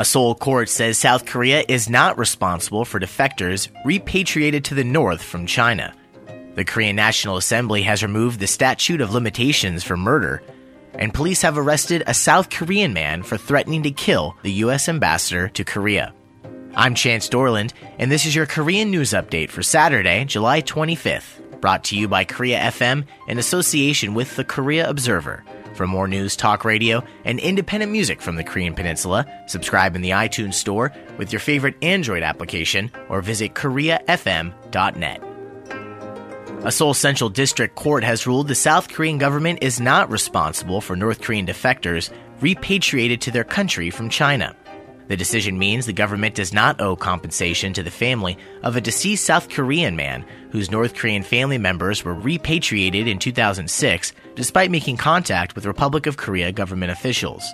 A Seoul court says South Korea is not responsible for defectors repatriated to the north from China. The Korean National Assembly has removed the statute of limitations for murder, and police have arrested a South Korean man for threatening to kill the U.S. ambassador to Korea. I'm Chance Dorland, and this is your Korean news update for Saturday, July 25th, brought to you by Korea FM in association with the Korea Observer. For more news, talk radio, and independent music from the Korean Peninsula, subscribe in the iTunes Store with your favorite Android application or visit KoreaFM.net. A Seoul Central District Court has ruled the South Korean government is not responsible for North Korean defectors repatriated to their country from China. The decision means the government does not owe compensation to the family of a deceased South Korean man whose North Korean family members were repatriated in 2006 despite making contact with Republic of Korea government officials.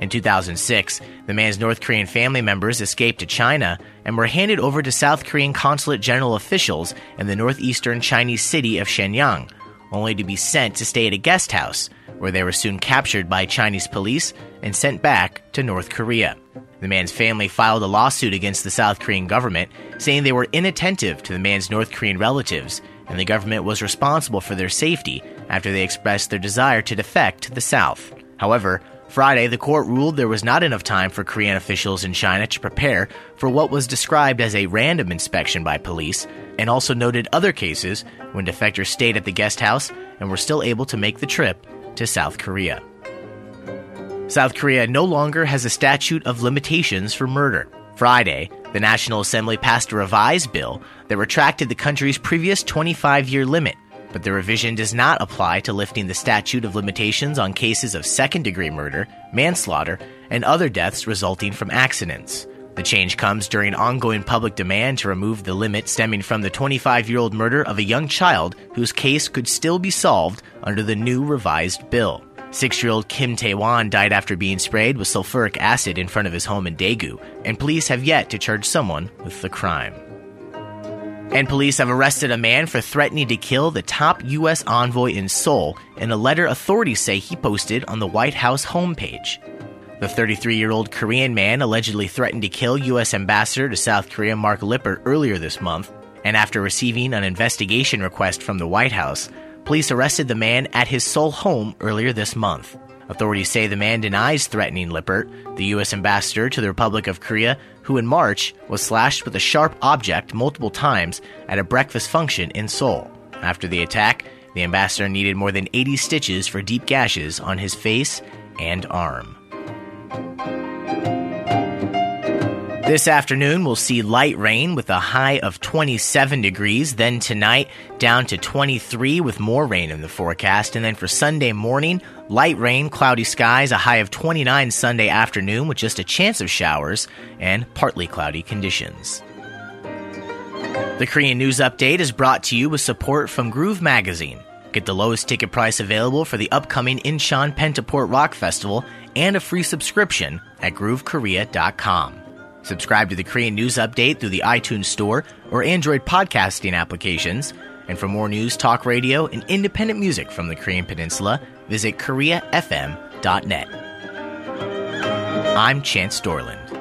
In 2006, the man's North Korean family members escaped to China and were handed over to South Korean consulate general officials in the northeastern Chinese city of Shenyang, only to be sent to stay at a guest house, where they were soon captured by Chinese police and sent back to North Korea. The man's family filed a lawsuit against the South Korean government, saying they were inattentive to the man's North Korean relatives, and the government was responsible for their safety after they expressed their desire to defect to the South. However, Friday, the court ruled there was not enough time for Korean officials in China to prepare for what was described as a random inspection by police, and also noted other cases when defectors stayed at the guest house and were still able to make the trip to South Korea. South Korea no longer has a statute of limitations for murder. Friday, the National Assembly passed a revised bill that retracted the country's previous 25 year limit, but the revision does not apply to lifting the statute of limitations on cases of second degree murder, manslaughter, and other deaths resulting from accidents. The change comes during ongoing public demand to remove the limit stemming from the 25 year old murder of a young child whose case could still be solved under the new revised bill. Six year old Kim Tae Wan died after being sprayed with sulfuric acid in front of his home in Daegu, and police have yet to charge someone with the crime. And police have arrested a man for threatening to kill the top U.S. envoy in Seoul in a letter authorities say he posted on the White House homepage. The 33 year old Korean man allegedly threatened to kill U.S. Ambassador to South Korea Mark Lippert earlier this month, and after receiving an investigation request from the White House, Police arrested the man at his Seoul home earlier this month. Authorities say the man denies threatening Lippert, the U.S. ambassador to the Republic of Korea, who in March was slashed with a sharp object multiple times at a breakfast function in Seoul. After the attack, the ambassador needed more than 80 stitches for deep gashes on his face and arm. This afternoon, we'll see light rain with a high of 27 degrees. Then tonight, down to 23 with more rain in the forecast. And then for Sunday morning, light rain, cloudy skies, a high of 29 Sunday afternoon with just a chance of showers and partly cloudy conditions. The Korean News Update is brought to you with support from Groove Magazine. Get the lowest ticket price available for the upcoming Incheon Pentaport Rock Festival and a free subscription at groovekorea.com. Subscribe to the Korean News Update through the iTunes Store or Android podcasting applications. And for more news, talk radio, and independent music from the Korean Peninsula, visit KoreaFM.net. I'm Chance Dorland.